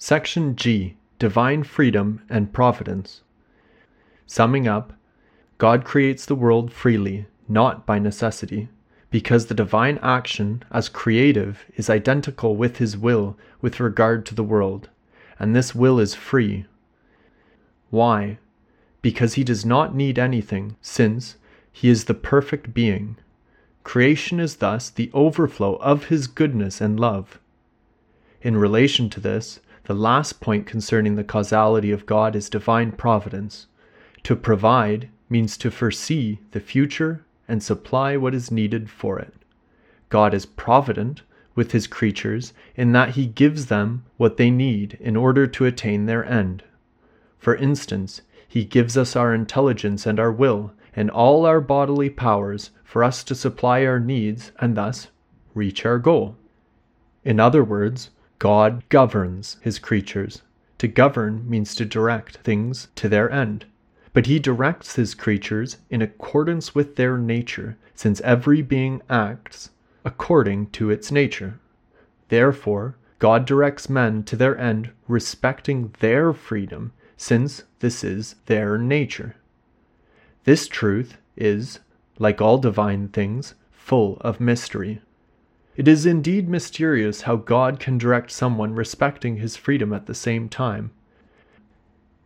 Section G Divine Freedom and Providence. Summing up, God creates the world freely, not by necessity, because the divine action as creative is identical with his will with regard to the world, and this will is free. Why? Because he does not need anything, since he is the perfect being. Creation is thus the overflow of his goodness and love. In relation to this, the last point concerning the causality of God is divine providence. To provide means to foresee the future and supply what is needed for it. God is provident with his creatures in that he gives them what they need in order to attain their end. For instance, he gives us our intelligence and our will and all our bodily powers for us to supply our needs and thus reach our goal. In other words, God governs his creatures. To govern means to direct things to their end. But he directs his creatures in accordance with their nature, since every being acts according to its nature. Therefore, God directs men to their end respecting their freedom, since this is their nature. This truth is, like all divine things, full of mystery. It is indeed mysterious how God can direct someone respecting his freedom at the same time.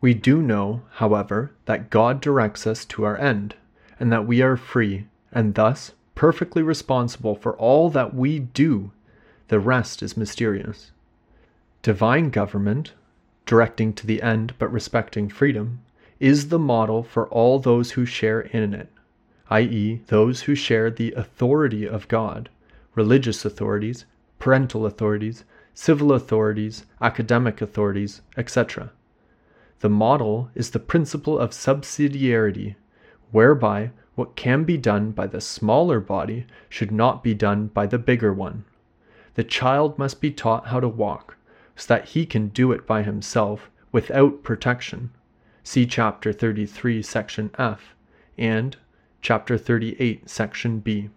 We do know, however, that God directs us to our end, and that we are free, and thus perfectly responsible for all that we do. The rest is mysterious. Divine government, directing to the end but respecting freedom, is the model for all those who share in it, i.e., those who share the authority of God religious authorities, parental authorities, civil authorities, academic authorities, etc. The model is the principle of subsidiarity, whereby what can be done by the smaller body should not be done by the bigger one. The child must be taught how to walk, so that he can do it by himself without protection. See chapter 33, section F, and chapter 38, section B.